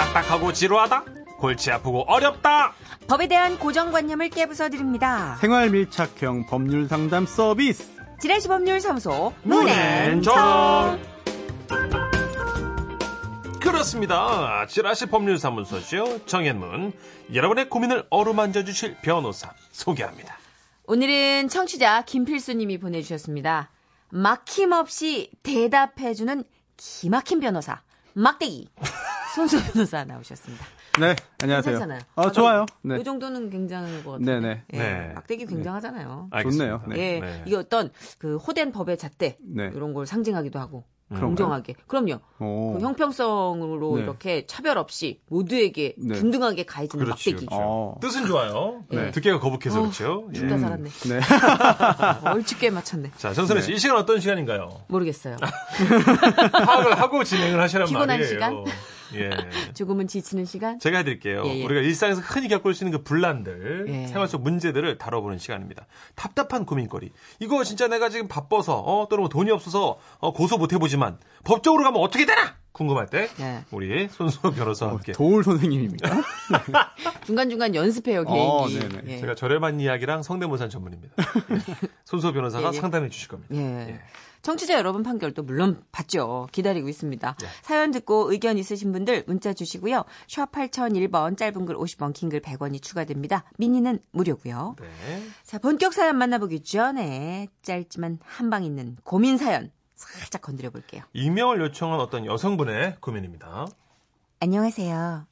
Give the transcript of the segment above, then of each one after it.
딱딱하고 지루하다? 골치 아프고 어렵다? 법에 대한 고정관념을 깨부숴드립니다. 생활 밀착형 법률 상담 서비스. 지라시 법률 사무소 문앤정. 문앤정. 그렇습니다. 지라시 법률 사무소죠. 정현문. 여러분의 고민을 어루만져 주실 변호사 소개합니다. 오늘은 청취자 김필수 님이 보내주셨습니다. 막힘없이 대답해주는 기막힌 변호사 막대기 손수 변호사 나오셨습니다. 네, 안녕하세요. 괜찮잖아요. 아, 좋아요. 네. 이 정도는 굉장한 것 같아요. 네네. 예, 네. 막대기 굉장하잖아요. 알겠습니다. 좋네요. 예, 네. 이게 어떤 그 호된 법의 잣대 네. 이런 걸 상징하기도 하고 그런가요? 공정하게. 그럼요. 오. 그 형평성으로 네. 이렇게 차별 없이 모두에게 네. 균등하게 가해지는 그렇지, 막대기. 그렇죠. 어. 뜻은 좋아요. 네. 듣기가 거북해서 어, 그렇죠. 예. 죽다 살았네. 네. 얼추 맞췄네. 자, 정선혜 씨, 이 시간 어떤 시간인가요? 모르겠어요. 파악을 하고 진행을 하시란 피곤한 말이에요. 시간? 예. 조금은 지치는 시간? 제가 해드릴게요. 예, 예. 우리가 일상에서 흔히 겪을 수 있는 그 분란들, 예. 생활 속 문제들을 다뤄보는 시간입니다. 답답한 고민거리. 이거 진짜 내가 지금 바빠서, 어, 또는 뭐 돈이 없어서 어, 고소 못 해보지만 법적으로 가면 어떻게 되나? 궁금할 때 예. 우리 손수호 변호사와 함께 도울 선생님입니까? 중간중간 연습해요, 어, 개인기. 네네. 예. 제가 저렴한 이야기랑 성대모사 전문입니다. 예. 손수호 변호사가 예, 예. 상담해 주실 겁니다. 예. 예. 청취자 여러분 판결도 물론 받죠. 기다리고 있습니다. 예. 사연 듣고 의견 있으신 분들 문자 주시고요. 샵 8001번 짧은 글 50원, 긴 글 100원이 추가됩니다. 미니는 무료고요. 네. 자, 본격 사연 만나보기 전에 짧지만 한방 있는 고민 사연 살짝 건드려 볼게요. 익명을 요청한 어떤 여성분의 고민입니다. 안녕하세요.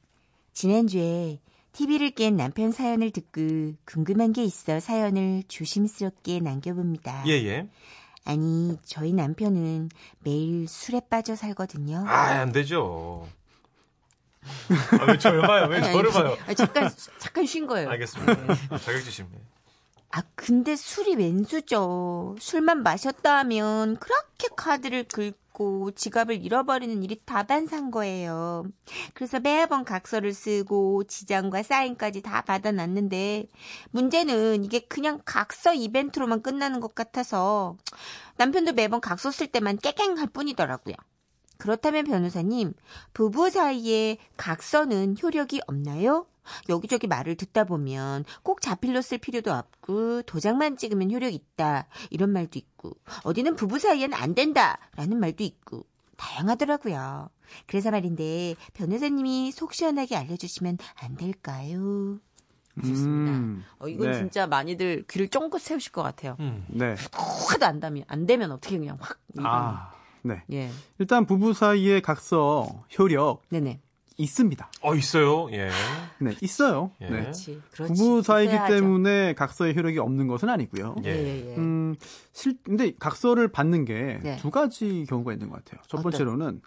지난주에 TV를 깬 남편 사연을 듣고 궁금한 게 있어 사연을 조심스럽게 남겨봅니다. 예, 예. 아니, 저희 남편은 매일 술에 빠져 살거든요. 아, 안 되죠. 아, 왜 저를 봐요? 왜 저를 아니, 봐요? 아니, 잠깐, 잠깐 쉰 거예요. 알겠습니다. 자격지심. 아, 근데 술이 웬수죠. 술만 마셨다 하면 그렇게 카드를 긁고 지갑을 잃어버리는 일이 다반사인 거예요. 그래서 매번 각서를 쓰고 지장과 사인까지 다 받아놨는데 문제는 이게 그냥 각서 이벤트로만 끝나는 것 같아서 남편도 매번 각서 쓸 때만 깨갱할 뿐이더라고요. 그렇다면 변호사님, 부부 사이에 각서는 효력이 없나요? 여기저기 말을 듣다 보면 꼭 자필로 쓸 필요도 없고 도장만 찍으면 효력 있다 이런 말도 있고 어디는 부부 사이엔 안 된다라는 말도 있고 다양하더라고요. 그래서 말인데 변호사님이 속 시원하게 알려주시면 안 될까요? 하셨습니다. 음, 어, 이건 네. 진짜 많이들 귀를 쫑긋 세우실 것 같아요. 음. 네. 하도 안 되면 안 되면 어떻게 그냥 확 아, 네. 예 일단 부부 사이의 각서 효력 네네 있습니다. 어, 있어요. 예. 네, 있어요. 예. 네. 그렇지 그렇지 부부 사이기 있어야죠. 때문에 각서의 효력이 없는 것은 아니고요. 예. 예, 예. 음, 실, 근데 각서를 받는 게두 네. 가지 경우가 있는 것 같아요. 첫? 번째로는,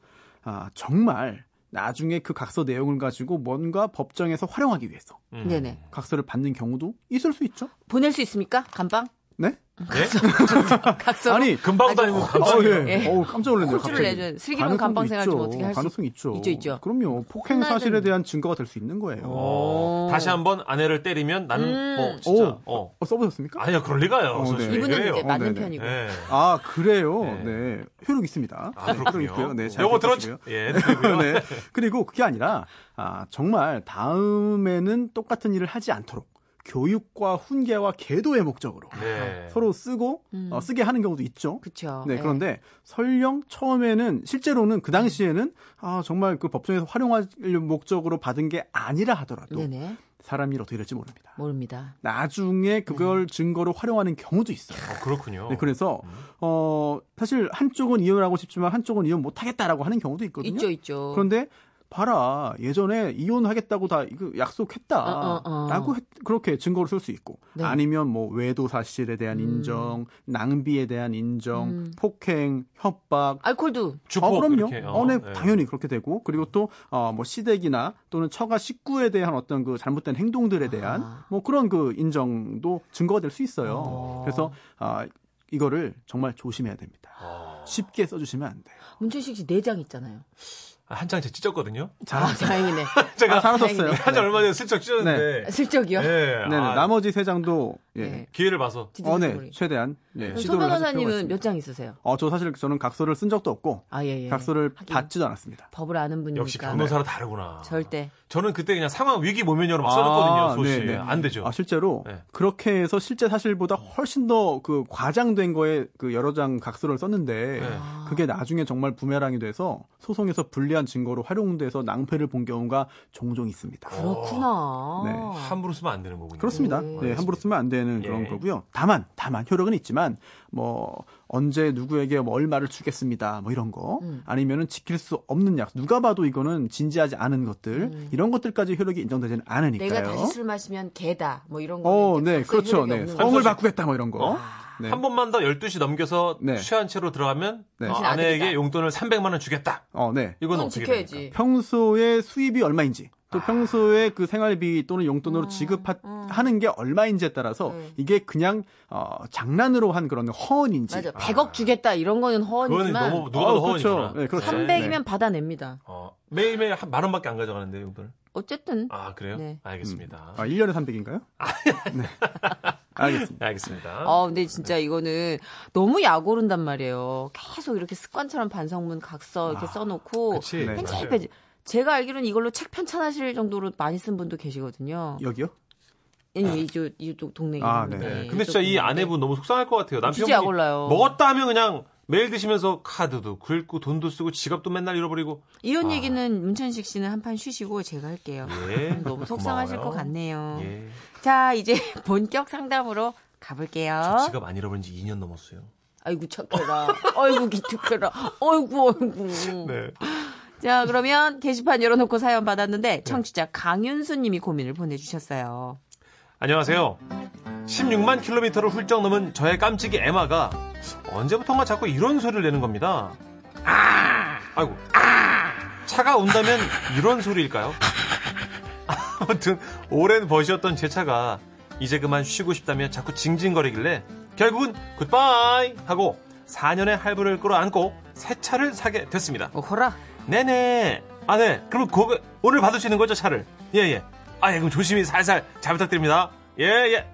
아, 정말 나중에 그 각서 내용을 가지고 뭔가 법정에서 활용하기 위해서 음. 네네 각서를 받는 경우도 있을 수 있죠. 보낼 수 있습니까 감방 네? 예? 각서 아니, 금방도 아니고 어, 감성이에요. 예. 예. 어우, 깜짝 놀랐네요. 호주를 돼. 슬기로운 감방 생활 좀 있죠. 어떻게 할 수 가능성 있죠. 있죠, 있죠. 그럼요. 폭행 사실에 대한 증거가 될 수 있는 거예요. 어, 다시 한번 아내를 때리면 나는 음. 뭐 진짜 오. 어 어, 써보셨습니까? 아니야 그럴 리가요. 어. 네. 왜 이분은? 이제 맞는 네네. 편이고 예. 아, 그래요? 네. 네. 효력 있습니다. 아 효력 그렇군요. 있고요. 네, 잘 요거. 들었죠? 예. 네. 그리고 그게 아니라 아, 정말 다음에는 똑같은 일을 하지 않도록 교육과 훈계와 계도의 목적으로 네. 서로 쓰고 음. 어, 쓰게 하는 경우도 있죠. 그렇죠 네, 그런데 설령 처음에는 실제로는 그 당시에는 아, 정말 그 법정에서 활용할 목적으로 받은 게 아니라 하더라도 네네 사람 일 어떻게 될지 모릅니다. 모릅니다 나중에 그걸 증거로 활용하는 경우도 있어요. 어, 그렇군요. 네, 그래서 어 사실 한쪽은 이혼하고 싶지만 한쪽은 이혼 못 하겠다라고 하는 경우도 있거든요. 있죠 있죠 그런데 봐라 예전에 이혼하겠다고 다 이거 약속했다라고 어, 어, 어. 했- 그렇게 증거로 쓸수 있고 네. 아니면 뭐 외도 사실에 대한 음. 인정, 낭비에 대한 인정, 음. 폭행, 협박. 알콜도 주폭 어, 그럼요. 이렇게, 어, 네, 네. 당연히 그렇게 되고 그리고 또 어, 뭐 시댁이나 또는 처가 식구에 대한 어떤 그 잘못된 행동들에 대한 아. 뭐 그런 그 인정도 증거가 될 수 있어요. 어. 그래서 아 이거를 정말 조심해야 됩니다. 어. 쉽게 써주시면 안 돼요. 문천식 씨 내장 있잖아요 한장 제가 찢었거든요. 아, 다행이네. 제가 아, 살았었어요. 다행이네. 한장 얼마 전에 슬쩍 찢었는데. 슬쩍이요? 예. 네네. 아, 나머지 세 장도 예. 네. 기회를 봐서. 어, 네. 최대한 예, 그럼 소 변호사님은. 몇 장 있으세요? 어, 저 사실 저는 각서를 쓴 적도 없고 아, 예, 예. 각서를 받지도 않았습니다. 법을 아는 분이니까. 역시 변호사라 다르구나. 절대. 저는 그때 그냥 상황 위기 모면으로 막 아, 써줬거든요, 소씨. 네네. 안 되죠. 아, 실제로 네. 그렇게 해서 실제 사실보다 훨씬 더 그 과장된 거에 그 여러 장 각서를 썼는데 네. 그게 나중에 정말 부메랑이 돼서 소송에서 불리한 증거로 활용돼서 낭패를 본 경우가 종종 있습니다. 그렇구나. 네. 함부로 쓰면 안 되는 거군요. 그렇습니다. 네. 네, 함부로 쓰면 안 되는 그런 예. 거고요. 다만, 다만 효력은 있지만 뭐 언제 누구에게 뭐 얼마를 주겠습니다. 뭐 이런 거 음. 아니면은 지킬 수 없는 약 누가 봐도 이거는 진지하지 않은 것들 이런 것들까지 효력이 인정되지는 않으니까요. 음. 내가 다시 술 마시면 개다. 뭐 이런 거. 어, 네, 그렇죠. 네, 성을 바꾸겠다 뭐 이런 거. 네. 한 번만 더 12시 넘겨서 네. 취한 채로 들어가면 네. 어, 아내에게. 용돈을 300만 원 주겠다. 어, 네. 이건 어떻게 지켜야지. 됩니까? 평소에 수입이 얼마인지 또 아. 평소에 그 생활비 또는 용돈으로 지급하는 게 얼마인지에 따라서 음. 이게 그냥 어, 장난으로 한 그런 허언인지 맞아. 100억 주겠다 이런 거는 그거는 허언이지만 너무 누가 어, 그렇죠. 허언이구나. 네, 그렇죠. 300이면 받아냅니다. 어, 매일매일 한 만 원밖에 안 가져가는데 용돈을. 어쨌든 아 그래요? 네. 알겠습니다. 아, 1년에 300인가요? 네. 알겠습니다. 네, 알겠습니다. 어, 근데 진짜 이거는 너무 약 오른단 말이에요. 계속 이렇게 습관처럼 반성문 각서 이렇게 써놓고 그치. 네. 맞아요. 편집. 제가 알기로는 이걸로 책 편찬하실 정도로 많이 쓴 분도 계시거든요. 여기요? 아니, 이쪽, 이쪽 동네 아. 네. 네, 근데 진짜 이 아내분 너무 속상할 것 같아요. 올라요. 먹었다 하면 그냥 매일 드시면서 카드도 긁고 돈도 쓰고 지갑도 맨날 잃어버리고. 이런 아. 얘기는 문천식 씨는 한 판 쉬시고 제가 할게요. 예. 너무 속상하실 고마워요. 것 같네요. 예. 자, 이제 본격 상담으로 가볼게요. 저 지갑 안 잃어버린 지 2년 넘었어요. 아이고 착해라. 아이고 기특해라. 아이고 아이고. 네. 자 그러면 게시판 열어놓고 사연 받았는데 청취자 강윤수 님이 고민을 보내주셨어요. 안녕하세요. 16만 킬로미터를 훌쩍 넘은 저의 깜찍이 에마가 언제부턴가 자꾸 이런 소리를 내는 겁니다. 아! 아이고. 차가 온다면 이런 소리일까요? 아무튼 오랜 벗이었던 제 차가 이제 그만 쉬고 싶다며 자꾸 징징거리길래 결국은 굿바이 하고 4년의 할부를 끌어안고 새 차를 사게 됐습니다. 오호라. 네네. 아, 네. 그럼 그거 오늘 있는 거죠, 차를? 예, 예. 아, 예, 그럼 조심히 살살 잘 부탁드립니다. 예, 예.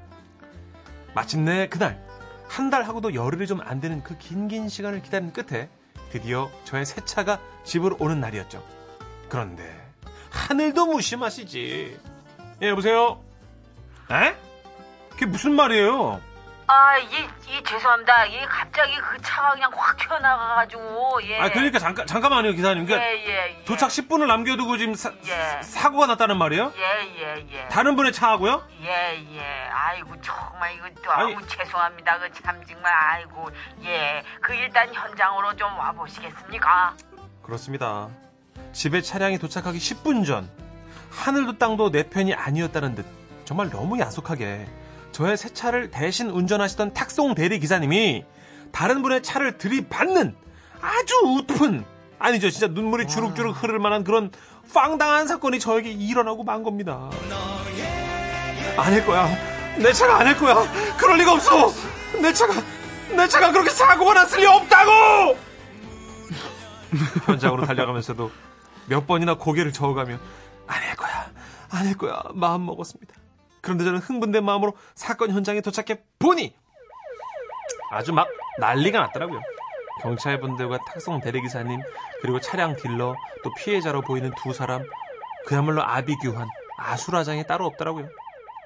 마침내 그날 한 달 하고도 열흘이 좀 안 되는 그 긴긴 시간을 기다린 끝에 드디어 저의 새 차가 집으로 오는 날이었죠. 그런데 하늘도 무심하시지. 예, 여보세요. 에? 그게 무슨 말이에요? 아, 이, 이, 죄송합니다. 이 갑자기 그 차가 그냥 확 튀어나가가지고, 예. 아, 그러니까 잠깐 잠깐만요, 기사님. 예, 그러니까 예, 예. 도착 10분을 남겨두고 지금 사, 예. 사고가 났다는 말이에요? 예, 예, 예. 다른 분의 차하고요? 예, 예. 아이고, 정말 이거 아니. 너무 죄송합니다. 그 참 정말, 아이고, 예. 그 일단 현장으로 좀 와보시겠습니까? 그렇습니다. 집에 차량이 도착하기 10분 전 하늘도 땅도 내 편이 아니었다는 듯 정말 너무 야속하게 저의 새 차를 대신 운전하시던 탁송 대리 기사님이 다른 분의 차를 들이받는 아주 우픈 아니죠 진짜 눈물이 주룩주룩 흐를 만한 그런 빵당한 사건이 저에게 일어나고 만 겁니다. 아닐 거야. 내 차가 아닐 거야. 그럴 리가 없어. 내 차가 내 차가 그렇게 사고가 났을 리 없다고. 현장으로 달려가면서도 몇 번이나 고개를 저어가며 아닐 거야, 아닐 거야 마음 먹었습니다. 그런데 저는 흥분된 마음으로 사건 현장에 도착해 보니 아주 막 난리가 났더라고요. 경찰분들과 탁송 대리기사님 그리고 차량 딜러 또 피해자로 보이는 두 사람 그야말로 아비규환 아수라장이 따로 없더라고요.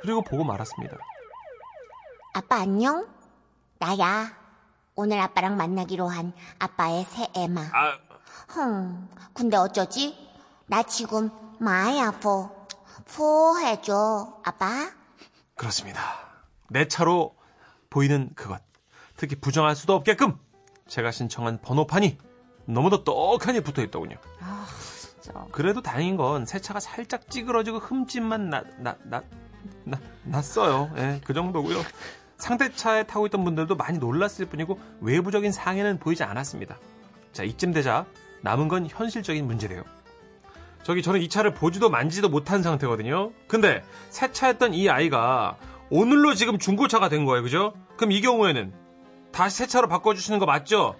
그리고 보고 말았습니다. 아빠 안녕? 나야. 오늘 아빠랑 만나기로 한 아빠의 새 애마. 아, 흠, 근데 어쩌지? 나 지금 많이 아파. 포해줘, 아빠. 그렇습니다. 내 차로 보이는 그것. 특히 부정할 수도 없게끔 제가 신청한 번호판이 너무도 떡하니 붙어 있더군요. 진짜. 그래도 다행인 건 새 차가 살짝 찌그러지고 흠집만 나, 나, 나, 나, 났어요. 예, 그 정도고요. 상대 차에 타고 있던 분들도 많이 놀랐을 뿐이고 외부적인 상해는 보이지 않았습니다. 자, 이쯤 되자 남은 건 현실적인 문제래요. 저기 저는 이 차를 보지도 만지도 못한 상태거든요. 근데 새 차였던 이 아이가 오늘로 지금 중고차가 된 거예요. 그죠? 그럼 이 경우에는 다시 새 차로 바꿔주시는 거 맞죠?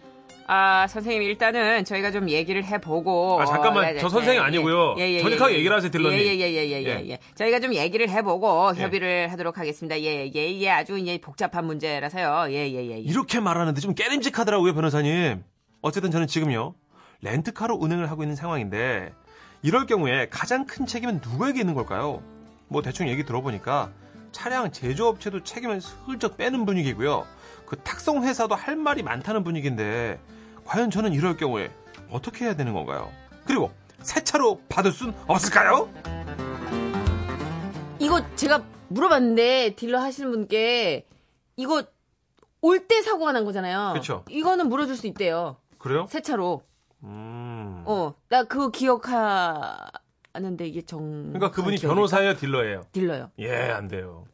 아, 선생님, 일단은 저희가 좀 얘기를 해보고. 아, 잠깐만. 어, 네, 저 네, 선생님 예, 아니고요. 예, 예, 예, 정직하게 예, 얘기를 하세요, 딜러님. 예, 예, 예, 예, 예, 예. 예. 저희가 좀 얘기를 해보고 예. 협의를 하도록 하겠습니다. 예, 예, 예. 아주 이제 복잡한 문제라서요. 예, 예, 예. 예. 이렇게 말하는데 좀 깨림직하더라고요, 변호사님. 어쨌든 저는 지금요. 렌트카로 운행을 하고 있는 상황인데 이럴 경우에 가장 큰 책임은 누구에게 있는 걸까요? 뭐 대충 얘기 들어보니까 차량 제조업체도 책임을 슬쩍 빼는 분위기고요. 그 탁송 회사도 할 말이 많다는 분위기인데 과연 저는 이럴 경우에 어떻게 해야 되는 건가요? 그리고 새 차로 받을 순 없을까요? 이거 제가 물어봤는데 딜러 하시는 분께 이거 올 때 사고가 난 거잖아요. 그쵸. 이거는 물어줄 수 있대요. 그래요? 새 차로. 음. 어, 나 그거 기억하는데 이게 정. 그러니까 그분이? 변호사예요, 딜러예요? 딜러요. 예, 안 돼요.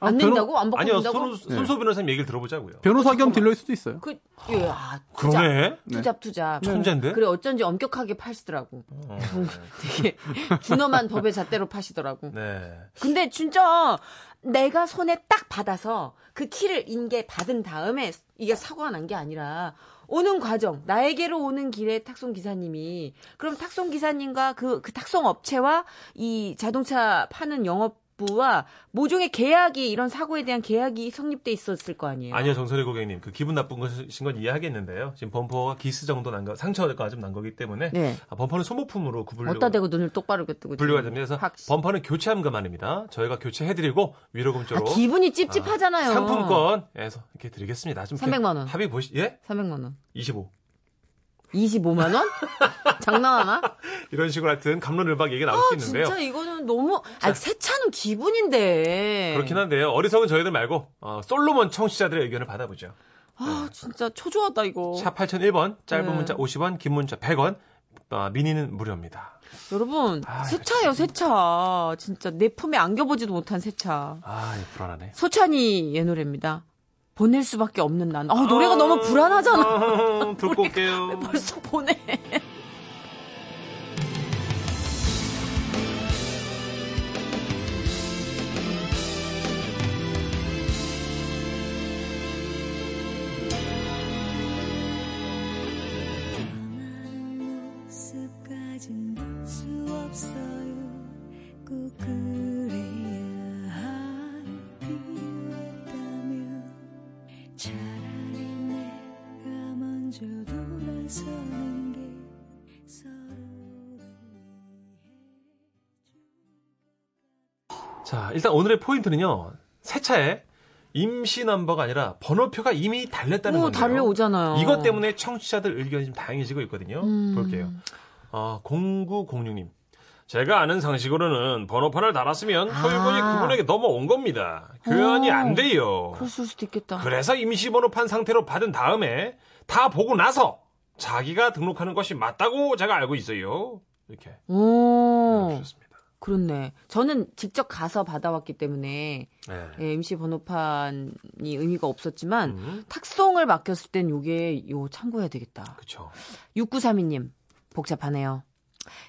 안 아, 변호- 된다고? 안 아니요, 바꿔준다고? 손, 손소 변호사님 얘기를 들어보자고요. 변호사 겸 딜러일 수도 있어요. 그, 예, 아, 투자. 그러네. 투잡 투잡. 천재인데? 그래 어쩐지 엄격하게 파시더라고. 어. 되게 준엄한 법의 잣대로 파시더라고. 네. 근데 진짜 내가 손에 딱 받아서 그 키를 인계 받은 다음에 이게 사고가 난 게 아니라 오는 과정 나에게로 오는 길에 탁송 기사님이 그럼 탁송 기사님과 그, 그 탁송 업체와 이 자동차 파는 영업 부와 모종의 계약이 이런 사고에 대한 계약이 성립돼 있었을 거 아니에요. 아니요, 정선희 고객님. 그 기분 나쁜 것인 건 이해하겠는데요. 지금 범퍼가 기스 정도 난 거, 상처가 좀 난 거기 때문에 네. 아, 범퍼는 소모품으로 구분류가, 어디다 대고 눈을 똑바로 뜨고 분류가 됩니다. 그래서 확- 범퍼는 교체하면 그만입니다. 저희가 교체해드리고 아, 위로금조로 기분이 찝찝하잖아요. 상품권에서 이렇게 드리겠습니다. 좀 300만 원. 합의 보시, 예? 300만 원. 25. 25만 원? 장난하나? 이런 식으로 하여튼 감론을박 얘기가 나올 아, 수 있는데요. 진짜 이거는 너무 아니 세차는 기분인데. 그렇긴 한데요. 어리석은 저희들 말고 어, 솔로몬 청취자들의 의견을 받아보죠. 아, 진짜 초조하다 이거. 샵 8001번, 짧은 네. 문자 50원, 긴 문자 100원, 어, 미니는 무료입니다. 여러분, 아, 세차예요, 세차. 진짜 내 품에 안겨보지도 못한 세차. 아, 이거 불안하네. 소찬이의 노래입니다. 보낼 수밖에 없는 난. 아, 노래가 너무 불안하잖아. 아, 듣고 올게요. 벌써 보내. 서는 게 서로를 자, 일단 오늘의 포인트는요. 새 차에 임시 넘버가 아니라 번호표가 이미 달렸다는 오. 달려오잖아요. 이것 때문에 청취자들 의견이 좀 다양해지고 있거든요. 음. 볼게요. 어, 0906님. 제가 아는 상식으로는 번호판을 달았으면 소유권이 아. 그분에게 넘어온 겁니다. 교환이 오. 안 돼요. 그럴 수도 있겠다. 그래서 임시 번호판 상태로 받은 다음에 다 보고 나서 자기가 등록하는 것이 맞다고 제가 알고 있어요. 이렇게 오. 그렇네. 저는 직접 가서 받아왔기 때문에 네. 예, 임시 번호판이 의미가 없었지만 음, 탁송을 맡겼을 땐 요게 요 참고해야 되겠다. 그쵸. 6932님 복잡하네요.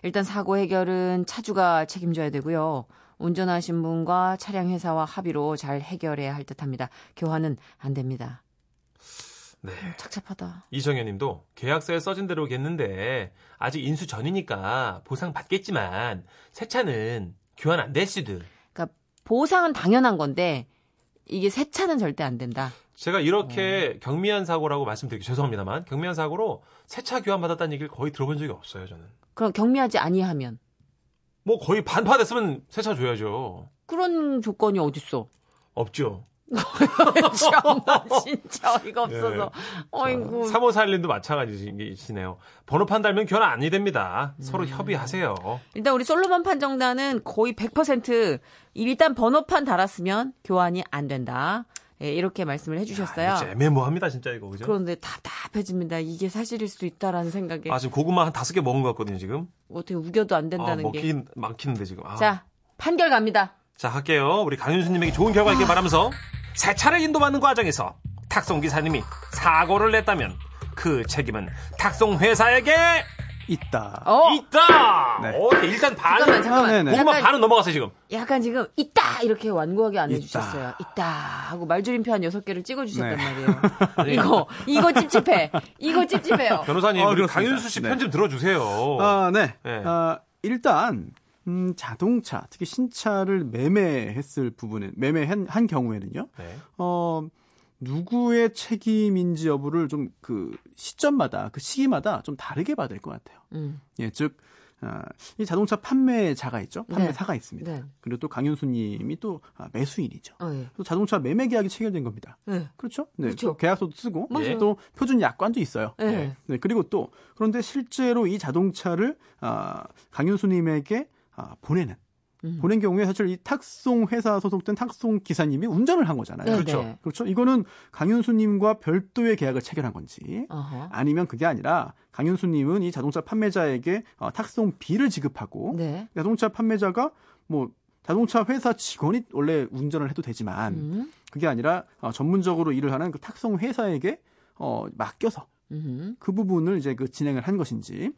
일단 사고 해결은 차주가 책임져야 되고요. 운전하신 분과 차량 회사와 합의로 잘 해결해야 할 듯합니다. 교환은 안 됩니다. 네. 착잡하다. 이정현 님도 계약서에 써진 대로겠는데 아직 인수 전이니까 보상 받겠지만 새 차는 교환 안 될 수도. 그러니까 보상은 당연한 건데 이게 새 차는 절대 안 된다. 제가 이렇게 어. 경미한 사고라고 말씀드리기 죄송합니다만 경미한 사고로 새 차 교환 받았다는 얘기를 거의 들어본 적이 없어요 저는. 그럼 경미하지 아니하면 뭐 거의 반파 됐으면 새 차 줘야죠. 그런 조건이 어딨어? 없죠. 참나 진짜 어이가 없어서. 예. 어이구. 3541님도 마찬가지시네요. 번호판 달면 교환 아니 됩니다. 음. 서로 협의하세요. 일단 우리 솔로몬 판정단은 거의 100% 일단 번호판 달았으면 교환이 안 된다. 예, 이렇게 말씀을 해주셨어요. 아, 진짜 애매모호합니다 진짜 이거 그죠? 그런데 답답해집니다. 이게 사실일 수도 있다라는 생각에 아 지금 고구마 한 다섯 개 먹은 것 같거든요 지금. 어떻게 우겨도 안 아, 된다는 게. 먹긴 막히는데 지금. 아. 자 판결 갑니다. 자, 할게요. 우리 강윤수님에게 좋은 결과 있길 바라면서 새 차를 인도받는 과정에서 탁송 기사님이 사고를 냈다면 그 책임은 탁송 회사에게 있다. 어, 있다. 네. 오케이, 일단 반은 잠깐만, 잠깐만. 아, 네네. 고구마 약간- 반은 넘어갔어요 지금. 약간 지금 있다 이렇게 완고하게 안. 해주셨어요. 있다 하고 말줄임표 한 여섯 개를 찍어주셨단 네. 말이에요. 이거 이거 찝찝해. 이거 찝찝해요. 변호사님 어. 강윤수 씨 네. 편좀 들어주세요. 아, 네. 네. 아, 일단 음, 자동차, 특히 신차를 매매했을 부분에 매매한 한 경우에는요. 네. 어, 누구의 책임인지 여부를 좀 그 시점마다 그 시기마다 좀 다르게 봐야 될 것 같아요. 음, 예, 즉 아, 이 자동차 판매자가 있죠. 판매사가 있습니다. 네. 그리고 또 강윤수님이 또 아, 매수인이죠. 어, 예. 또 자동차 매매 계약이 체결된 겁니다. 네. 그렇죠? 네. 그렇죠. 또 계약서도 쓰고 맞아요. 또 표준 약관도 있어요. 네. 네, 그리고 또 그런데 실제로 이 자동차를 아, 강윤수님에게 아, 보내는 음. 보낸 경우에 사실 이 탁송 회사 소속된 탁송 기사님이 운전을 한 거잖아요. 네, 그렇죠. 네. 그렇죠. 이거는 강윤수님과 별도의 계약을 체결한 건지 어허. 아니면 그게 아니라 강윤수님은 이 자동차 판매자에게 어, 탁송비를 지급하고 네. 자동차 판매자가 뭐 자동차 회사 직원이 원래 운전을 해도 되지만 음. 그게 아니라 어, 전문적으로 일을 하는 그 탁송 회사에게 어, 맡겨서 음. 그 부분을 이제 그 진행을 한 것인지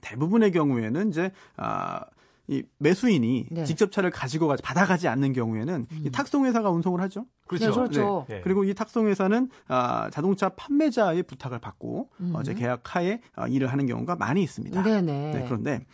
대부분의 경우에는 이제 아, 이 매수인이 네. 직접 차를 가지고 가지 받아가지 않는 경우에는 이 탁송 회사가 운송을 하죠. 그렇죠. 네, 그렇죠. 네. 그리고 이 탁송 회사는 아, 자동차 판매자의 부탁을 받고 어, 이제 계약 하에 어, 일을 하는 경우가 많이 있습니다. 음. 네네. 네, 그런데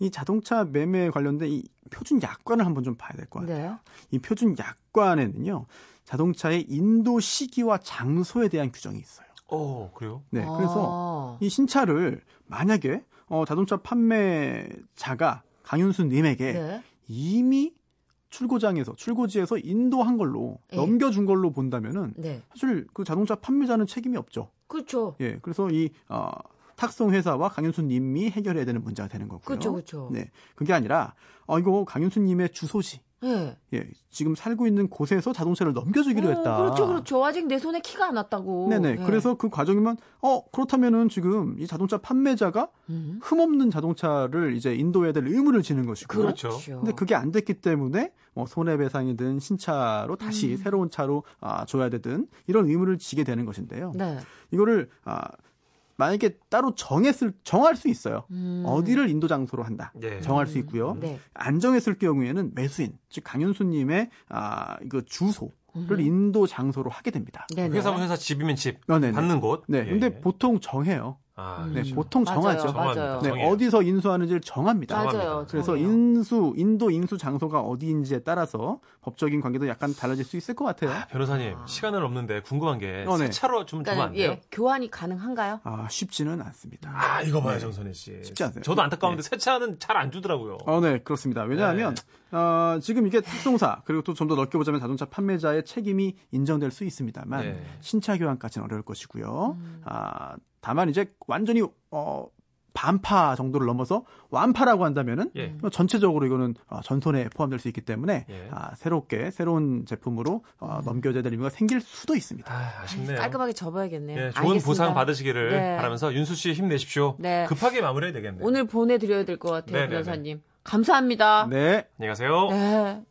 이 자동차 매매 관련된 이 표준 약관을 한번 좀 봐야 될 것 같아요. 네. 이 표준 약관에는요. 자동차의 인도 시기와 장소에 대한 규정이 있어요. 오, 그래요? 네, 그래서 어. 이 신차를 만약에 어, 자동차 판매자가 강윤수 님에게 네. 이미 출고장에서 출고지에서 인도한 걸로 예. 넘겨준 걸로 본다면은 네. 사실 그 자동차 판매자는 책임이 없죠. 그렇죠. 예, 그래서 이 어, 탁송 회사와 강윤수 님이 해결해야 되는 문제가 되는 거고요. 그렇죠. 그렇죠. 네, 그게 아니라 어 이거 강윤수 님의 주소지. 네. 예, 지금 살고 있는 곳에서 자동차를 넘겨주기로 어, 했다. 그렇죠, 그렇죠. 아직 내 손에 키가 안 왔다고. 네네. 네. 그래서 그 과정이면 어 그렇다면은 지금 이 자동차 판매자가 음. 흠 없는 자동차를 이제 인도해야 될 의무를 지는 것이고. 그렇죠. 근데 그게 안 됐기 때문에 뭐 손해배상이든 신차로 다시 음. 새로운 차로 아, 줘야 되든 이런 의무를 지게 되는 것인데요. 네. 이거를 아, 만약에 따로 정했을 정할 수 있어요. 음. 어디를 인도 장소로 한다. 네. 정할 수 있고요. 네. 안 정했을 경우에는 매수인, 즉 강윤수님의 아 이거 주소 를 음. 인도 장소로 하게 됩니다. 네네. 회사면 회사 집이면 집 어, 네네. 받는 곳. 네, 예. 근데 보통 정해요. 아, 음. 네, 그렇죠. 보통 정하죠. 맞아요. 정합니다. 네, 정해요. 어디서 인수하는지를 정합니다. 정합니다. 맞아요. 그래서 정해요. 인수 인도 인수 장소가 어디인지에 따라서 법적인 관계도 약간 달라질 수 있을 것 같아요. 아, 변호사님 시간은 없는데 궁금한 게 어, 네. 새 차로 좀 주면 안 그러니까 돼요? 예, 교환이 가능한가요? 아 쉽지는 않습니다. 아 이거 봐요 네. 정선희 씨. 쉽지 않아요. 저도 안타까운데 새 차는 잘 안 주더라고요. 어, 네, 그렇습니다. 왜냐하면 어, 지금 이게 특송사 그리고 또 좀 더 넓게 보자면 자동차 판매자의 책임이 인정될 수 있습니다만 네. 신차 교환까지는 어려울 것이고요. 음. 아, 다만 이제 완전히 어, 반파 정도를 넘어서 완파라고 한다면은 예. 뭐 전체적으로 이거는 어, 전손에 포함될 수 있기 때문에 예. 아, 새롭게 새로운 제품으로 어, 넘겨져야 될 의무가 생길 수도 있습니다. 아, 아쉽네요. 깔끔하게 접어야겠네요. 예, 좋은 알겠습니다. 보상 받으시기를 네. 바라면서 윤수 씨 힘내십시오. 네. 급하게 마무리해야 되겠네요. 오늘 보내드려야 될 것 같아요, 네네네. 변호사님. 감사합니다. 네. 안녕히 가세요. 네.